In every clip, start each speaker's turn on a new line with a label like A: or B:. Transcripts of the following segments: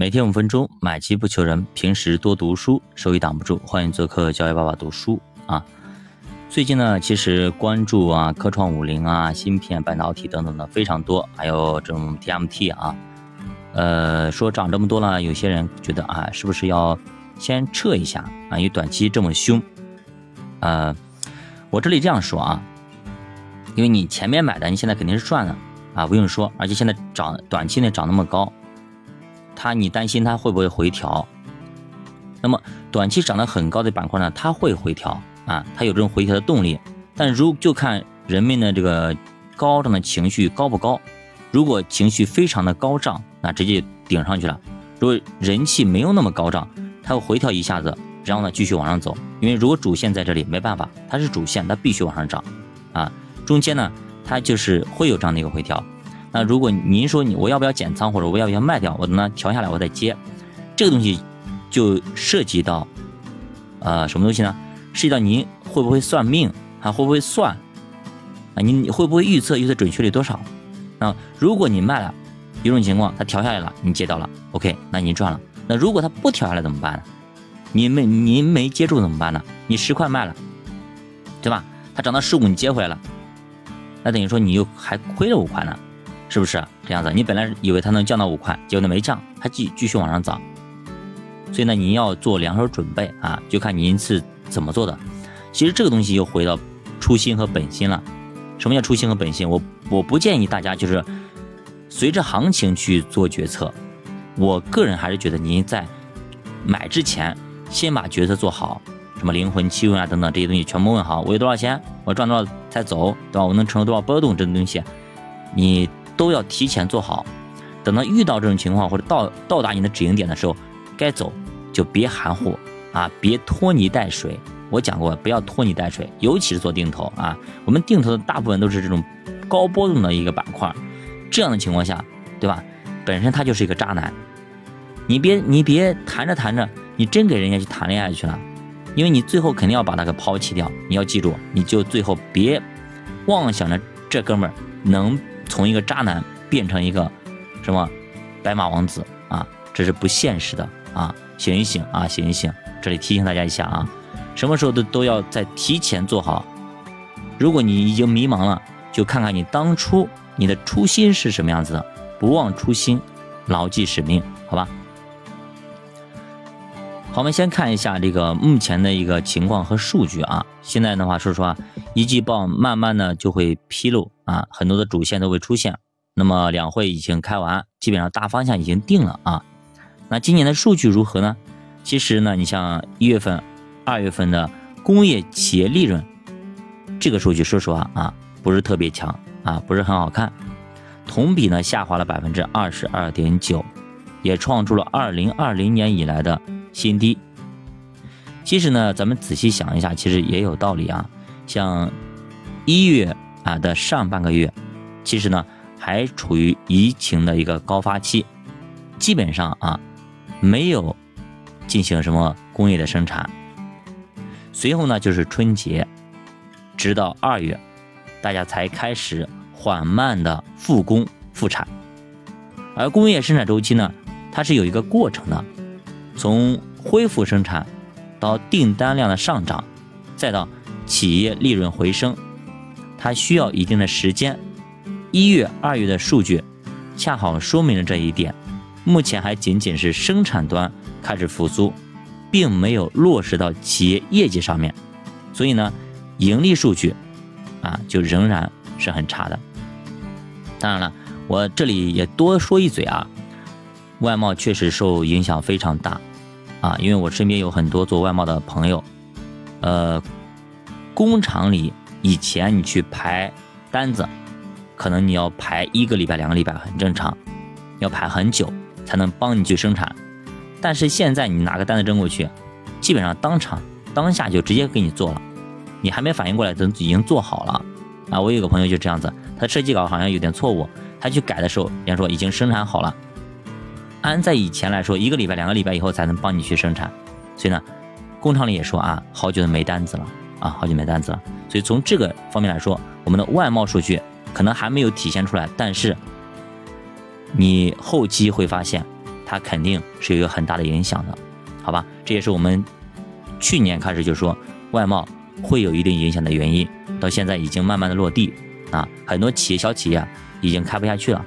A: 每天五分钟，买机不求人，平时多读书，收益挡不住。欢迎做客教育爸爸读书啊！最近呢，其实关注啊，科创五零啊，芯片、半导体等等的非常多，还有这种 TMT 啊，呃，说涨这么多了，有些人觉得啊，是不是要先撤一下啊？因为短期这么凶，呃，我这里这样说啊，因为你前面买的，你现在肯定是赚的啊，不用说，而且现在涨，短期内涨那么高。它你担心它会不会回调？那么短期涨得很高的板块呢？它会回调啊，它有这种回调的动力。但如就看人们的这个高涨的情绪高不高。如果情绪非常的高涨，那直接顶上去了。如果人气没有那么高涨，它会回调一下子，然后呢继续往上走。因为如果主线在这里，没办法，它是主线，它必须往上涨啊。中间呢，它就是会有这样的一个回调。那如果您说你我要不要减仓或者我要不要卖掉，我等它调下来我再接，这个东西就涉及到呃什么东西呢？涉及到您会不会算命，还会不会算啊？你会不会预测预测准确率多少？啊，如果你卖了，一种情况它调下来了，你接到了，OK，那您赚了。那如果它不调下来怎么办呢？您没您没接住怎么办呢？你十块卖了，对吧？它涨到十五你接回来了，那等于说你又还亏了五块呢。是不是这样子？你本来以为它能降到五块，结果它没降，它继继续往上涨。所以呢，你要做两手准备啊，就看您是怎么做的。其实这个东西又回到初心和本心了。什么叫初心和本心？我我不建议大家就是随着行情去做决策。我个人还是觉得您在买之前先把决策做好，什么灵魂期问啊等等这些东西全部问好。我有多少钱？我赚多少才走，对吧？我能承受多少波动？这种东西，你。都要提前做好，等到遇到这种情况或者到到达你的止盈点的时候，该走就别含糊啊，别拖泥带水。我讲过，不要拖泥带水，尤其是做定投啊。我们定投的大部分都是这种高波动的一个板块，这样的情况下，对吧？本身他就是一个渣男，你别你别谈着谈着，你真给人家去谈恋爱去了，因为你最后肯定要把他给抛弃掉。你要记住，你就最后别妄想着这哥们儿能。从一个渣男变成一个什么白马王子啊，这是不现实的啊！醒一醒啊，醒一醒！这里提醒大家一下啊，什么时候都都要在提前做好。如果你已经迷茫了，就看看你当初你的初心是什么样子的，不忘初心，牢记使命，好吧？好，我们先看一下这个目前的一个情况和数据啊。现在的话，说实话，一季报慢慢的就会披露啊，很多的主线都会出现。那么两会已经开完，基本上大方向已经定了啊。那今年的数据如何呢？其实呢，你像一月份、二月份的工业企业利润这个数据，说实话啊，不是特别强啊，不是很好看。同比呢下滑了百分之二十二点九，也创出了二零二零年以来的。新低，其实呢，咱们仔细想一下，其实也有道理啊。像一月啊的上半个月，其实呢还处于疫情的一个高发期，基本上啊没有进行什么工业的生产。随后呢就是春节，直到二月，大家才开始缓慢的复工复产。而工业生产周期呢，它是有一个过程的。从恢复生产到订单量的上涨，再到企业利润回升，它需要一定的时间。一月、二月的数据恰好说明了这一点。目前还仅仅是生产端开始复苏，并没有落实到企业业绩上面，所以呢，盈利数据啊就仍然是很差的。当然了，我这里也多说一嘴啊，外贸确实受影响非常大。啊，因为我身边有很多做外贸的朋友，呃，工厂里以前你去排单子，可能你要排一个礼拜、两个礼拜很正常，要排很久才能帮你去生产。但是现在你拿个单子扔过去，基本上当场当下就直接给你做了，你还没反应过来，都已经做好了。啊，我有个朋友就这样子，他设计稿好像有点错误，他去改的时候，人家说已经生产好了。按在以前来说，一个礼拜、两个礼拜以后才能帮你去生产，所以呢，工厂里也说啊，好久没单子了啊，好久没单子了。所以从这个方面来说，我们的外贸数据可能还没有体现出来，但是你后期会发现，它肯定是有一个很大的影响的，好吧？这也是我们去年开始就说外贸会有一定影响的原因，到现在已经慢慢的落地啊，很多企业小企业已经开不下去了。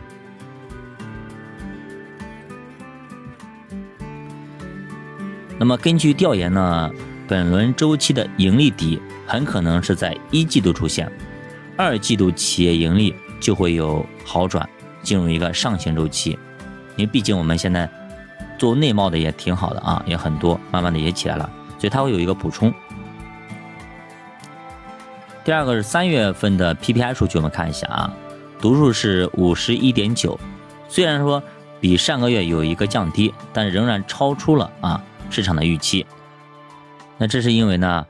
A: 那么根据调研呢，本轮周期的盈利底很可能是在一季度出现，二季度企业盈利就会有好转，进入一个上行周期。因为毕竟我们现在做内贸的也挺好的啊，也很多，慢慢的也起来了，所以它会有一个补充。第二个是三月份的 PPI 数据，我们看一下啊，读数是五十一点九，虽然说比上个月有一个降低，但仍然超出了啊市场的预期。那这是因为呢，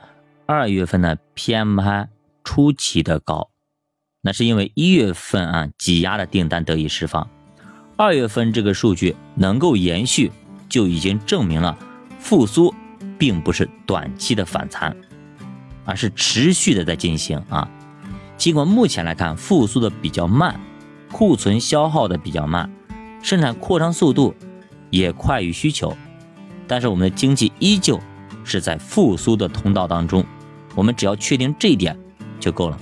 A: 二月份的 PMI 出奇的高，那是因为一月份啊挤压的订单得以释放。二月份这个数据能够延续，就已经证明了复苏并不是短期的反弹，而是持续的在进行啊。尽管目前来看复苏的比较慢，库存消耗的比较慢，生产扩张速度也快于需求，但是我们的经济依旧是在复苏的通道当中。我们只要确定这一点就够了。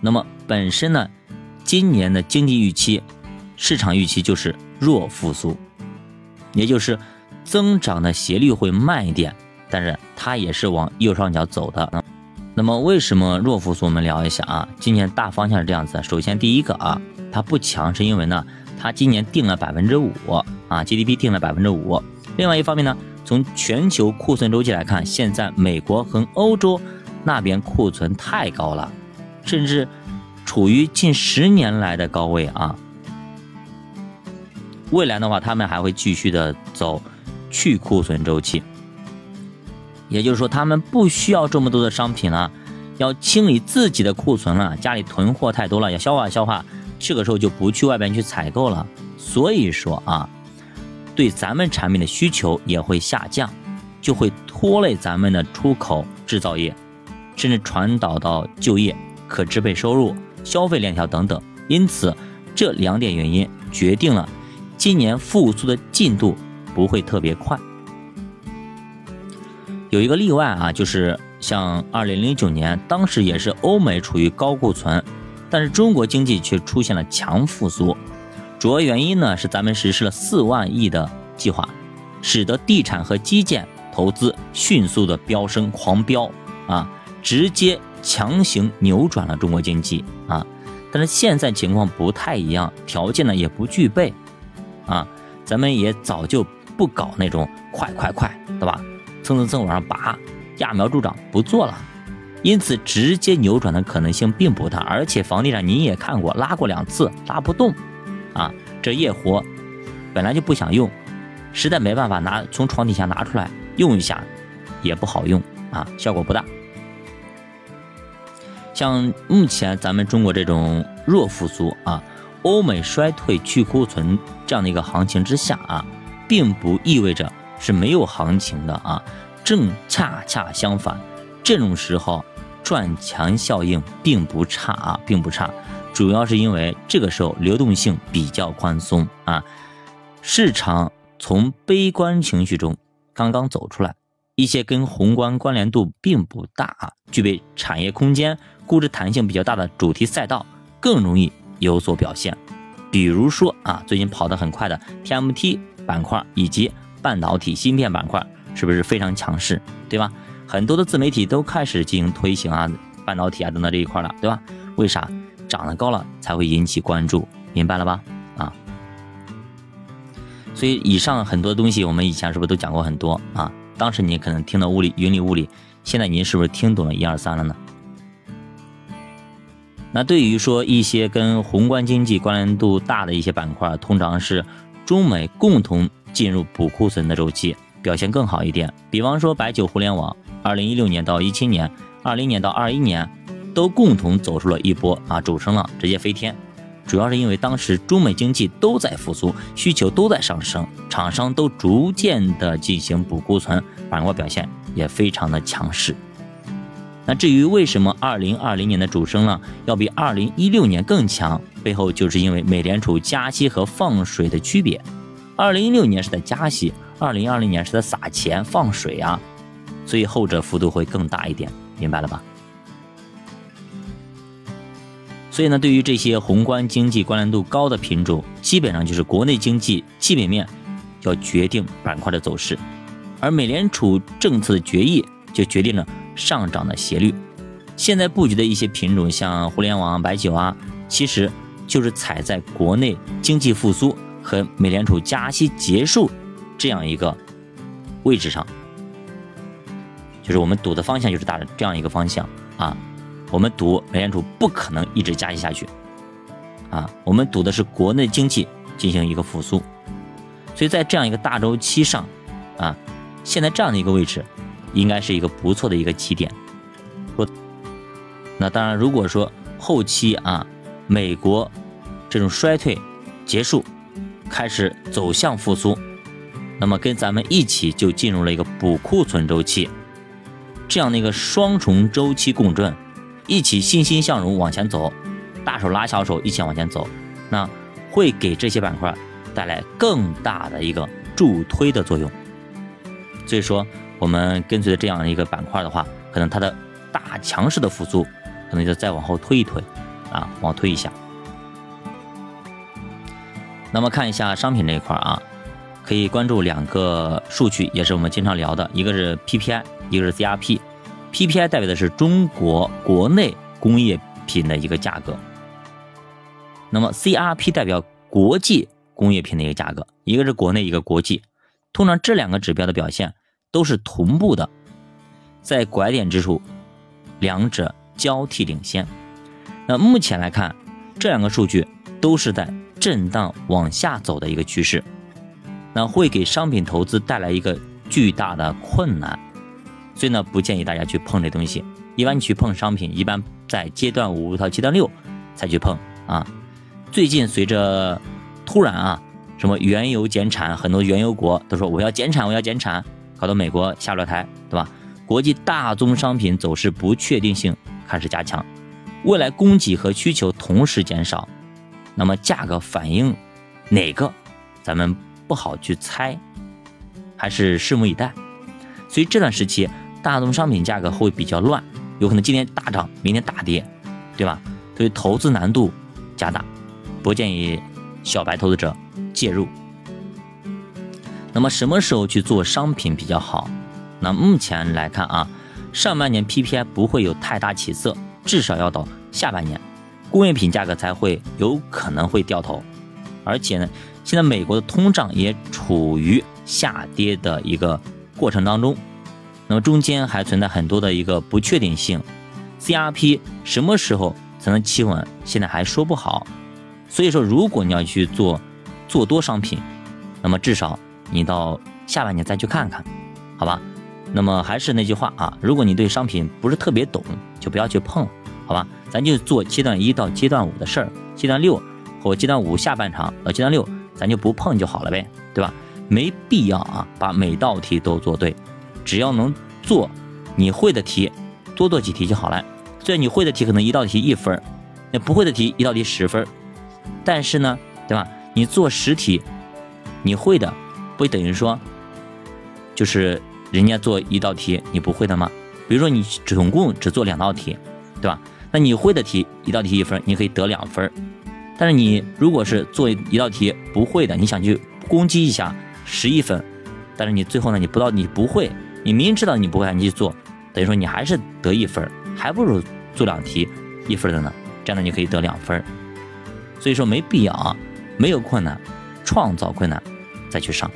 A: 那么本身呢？今年的经济预期，市场预期就是弱复苏，也就是增长的斜率会慢一点，但是它也是往右上角走的。那么为什么弱复苏？我们聊一下啊。今年大方向是这样子：首先第一个啊，它不强是因为呢，它今年定了百分之五啊，GDP 定了百分之五。另外一方面呢，从全球库存周期来看，现在美国和欧洲那边库存太高了，甚至。处于近十年来的高位啊！未来的话，他们还会继续的走去库存周期，也就是说，他们不需要这么多的商品了，要清理自己的库存了，家里囤货太多了，要消化消化，这个时候就不去外边去采购了。所以说啊，对咱们产品的需求也会下降，就会拖累咱们的出口制造业，甚至传导到就业、可支配收入。消费链条等等，因此这两点原因决定了今年复苏的进度不会特别快。有一个例外啊，就是像二零零九年，当时也是欧美处于高库存，但是中国经济却出现了强复苏。主要原因呢是咱们实施了四万亿的计划，使得地产和基建投资迅速的飙升狂飙啊，直接。强行扭转了中国经济啊，但是现在情况不太一样，条件呢也不具备啊，咱们也早就不搞那种快快快，对吧？蹭蹭蹭往上拔，揠苗助长不做了，因此直接扭转的可能性并不大，而且房地产您也看过，拉过两次拉不动啊，这夜活本来就不想用，实在没办法拿从床底下拿出来用一下，也不好用啊，效果不大。像目前咱们中国这种弱复苏啊，欧美衰退去库存这样的一个行情之下啊，并不意味着是没有行情的啊，正恰恰相反，这种时候赚钱效应并不差啊，并不差，主要是因为这个时候流动性比较宽松啊，市场从悲观情绪中刚刚走出来，一些跟宏观关联度并不大啊，具备产业空间。估值弹性比较大的主题赛道更容易有所表现，比如说啊，最近跑得很快的 TMT 板块以及半导体芯片板块，是不是非常强势，对吧？很多的自媒体都开始进行推行啊，半导体啊等等这一块了，对吧？为啥涨得高了才会引起关注？明白了吧？啊，所以以上很多东西我们以前是不是都讲过很多啊？当时你可能听的物理、云里雾里，现在您是不是听懂了一二三了呢？那对于说一些跟宏观经济关联度大的一些板块，通常是中美共同进入补库存的周期，表现更好一点。比方说白酒、互联网，二零一六年到一七年，二零年到二一年，都共同走出了一波啊主升浪，直接飞天。主要是因为当时中美经济都在复苏，需求都在上升，厂商都逐渐的进行补库存，板块表现也非常的强势。那至于为什么二零二零年的主升浪要比二零一六年更强，背后就是因为美联储加息和放水的区别。二零一六年是在加息，二零二零年是在撒钱放水啊，所以后者幅度会更大一点，明白了吧？所以呢，对于这些宏观经济关联度高的品种，基本上就是国内经济基本面要决定板块的走势，而美联储政策的决议就决定了上涨的斜率。现在布局的一些品种，像互联网、白酒啊，其实就是踩在国内经济复苏和美联储加息结束这样一个位置上，就是我们赌的方向就是大这样一个方向啊。我们赌美联储不可能一直加息下去，啊，我们赌的是国内经济进行一个复苏，所以在这样一个大周期上，啊，现在这样的一个位置，应该是一个不错的一个起点。说，那当然，如果说后期啊，美国这种衰退结束，开始走向复苏，那么跟咱们一起就进入了一个补库存周期，这样的一个双重周期共振。一起欣欣向荣往前走，大手拉小手一起往前走，那会给这些板块带来更大的一个助推的作用。所以说，我们跟随着这样一个板块的话，可能它的大强势的复苏，可能就再往后推一推，啊，往后推一下。那么看一下商品这一块啊，可以关注两个数据，也是我们经常聊的，一个是 PPI，一个是 CRP。PPI 代表的是中国国内工业品的一个价格，那么 CRP 代表国际工业品的一个价格，一个是国内，一个国际。通常这两个指标的表现都是同步的，在拐点之处，两者交替领先。那目前来看，这两个数据都是在震荡往下走的一个趋势，那会给商品投资带来一个巨大的困难。所以呢，不建议大家去碰这东西。一般你去碰商品，一般在阶段五到阶段六才去碰啊。最近随着突然啊，什么原油减产，很多原油国都说我要减产，我要减产，搞得美国下不了台，对吧？国际大宗商品走势不确定性开始加强，未来供给和需求同时减少，那么价格反应哪个，咱们不好去猜，还是拭目以待。所以这段时期。大宗商品价格会比较乱，有可能今天大涨，明天大跌，对吧？所以投资难度加大，不建议小白投资者介入。那么什么时候去做商品比较好？那目前来看啊，上半年 PPI 不会有太大起色，至少要到下半年，工业品价格才会有可能会掉头。而且呢，现在美国的通胀也处于下跌的一个过程当中。那么中间还存在很多的一个不确定性，CRP 什么时候才能企稳，现在还说不好。所以说，如果你要去做做多商品，那么至少你到下半年再去看看，好吧？那么还是那句话啊，如果你对商品不是特别懂，就不要去碰，好吧？咱就做阶段一到阶段五的事儿，阶段六或阶段五下半场到阶段六，咱就不碰就好了呗，对吧？没必要啊，把每道题都做对。只要能做你会的题，多做几题就好了。虽然你会的题可能一道题一分，那不会的题一道题十分，但是呢，对吧？你做十题，你会的，不等于说就是人家做一道题你不会的吗？比如说你总共只做两道题，对吧？那你会的题一道题一分，你可以得两分。但是你如果是做一道题不会的，你想去攻击一下十一分，但是你最后呢，你不到你不会。你明知道你不会，你去做，等于说你还是得一分，还不如做两题一分的呢。这样呢，你可以得两分。所以说没必要啊，没有困难，创造困难再去上。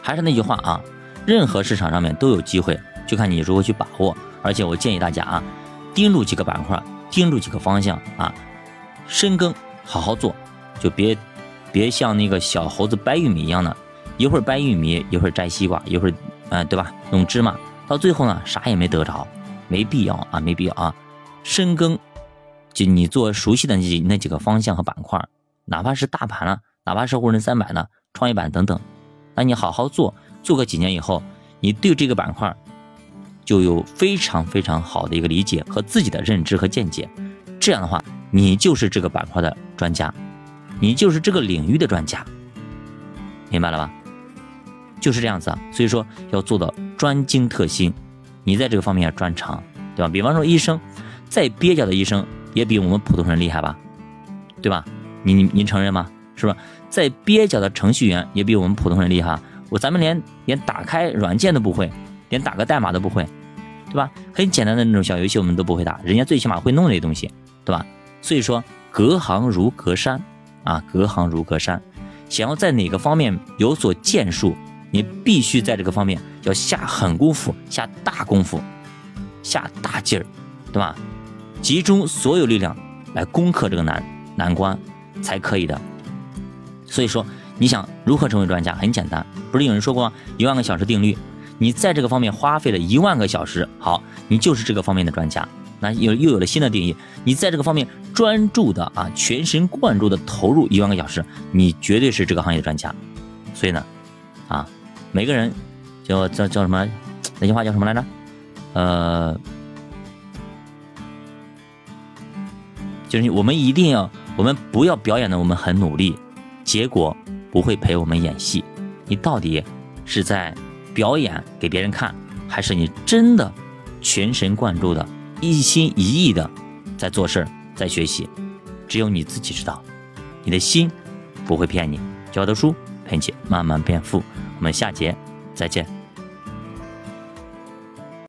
A: 还是那句话啊，任何市场上面都有机会，就看你如何去把握。而且我建议大家啊，盯住几个板块，盯住几个方向啊，深耕，好好做，就别别像那个小猴子掰玉米一样的，一会儿掰玉米，一会儿摘西瓜，一会儿。嗯，对吧？弄芝麻，到最后呢，啥也没得着，没必要啊，没必要啊。深耕，就你做熟悉的那几那几个方向和板块，哪怕是大盘了，哪怕是沪深三百呢，创业板等等，那你好好做，做个几年以后，你对这个板块就有非常非常好的一个理解和自己的认知和见解。这样的话，你就是这个板块的专家，你就是这个领域的专家，明白了吧？就是这样子啊，所以说要做到专精特新，你在这个方面要专长，对吧？比方说医生，再蹩脚的医生也比我们普通人厉害吧，对吧？你你您承认吗？是吧？再蹩脚的程序员也比我们普通人厉害，我咱们连连打开软件都不会，连打个代码都不会，对吧？很简单的那种小游戏我们都不会打，人家最起码会弄那东西，对吧？所以说隔行如隔山啊，隔行如隔山，想要在哪个方面有所建树。你必须在这个方面要下狠功夫，下大功夫，下大劲儿，对吧？集中所有力量来攻克这个难难关才可以的。所以说，你想如何成为专家？很简单，不是有人说过吗？一万个小时定律。你在这个方面花费了一万个小时，好，你就是这个方面的专家。那又又有了新的定义，你在这个方面专注的啊，全神贯注的投入一万个小时，你绝对是这个行业的专家。所以呢，啊。每个人叫叫叫什么？那句话叫什么来着？呃，就是我们一定要，我们不要表演的我们很努力，结果不会陪我们演戏。你到底是在表演给别人看，还是你真的全神贯注的、一心一意的在做事、在学习？只有你自己知道，你的心不会骗你。教的书陪你慢慢变富。我们下节再见。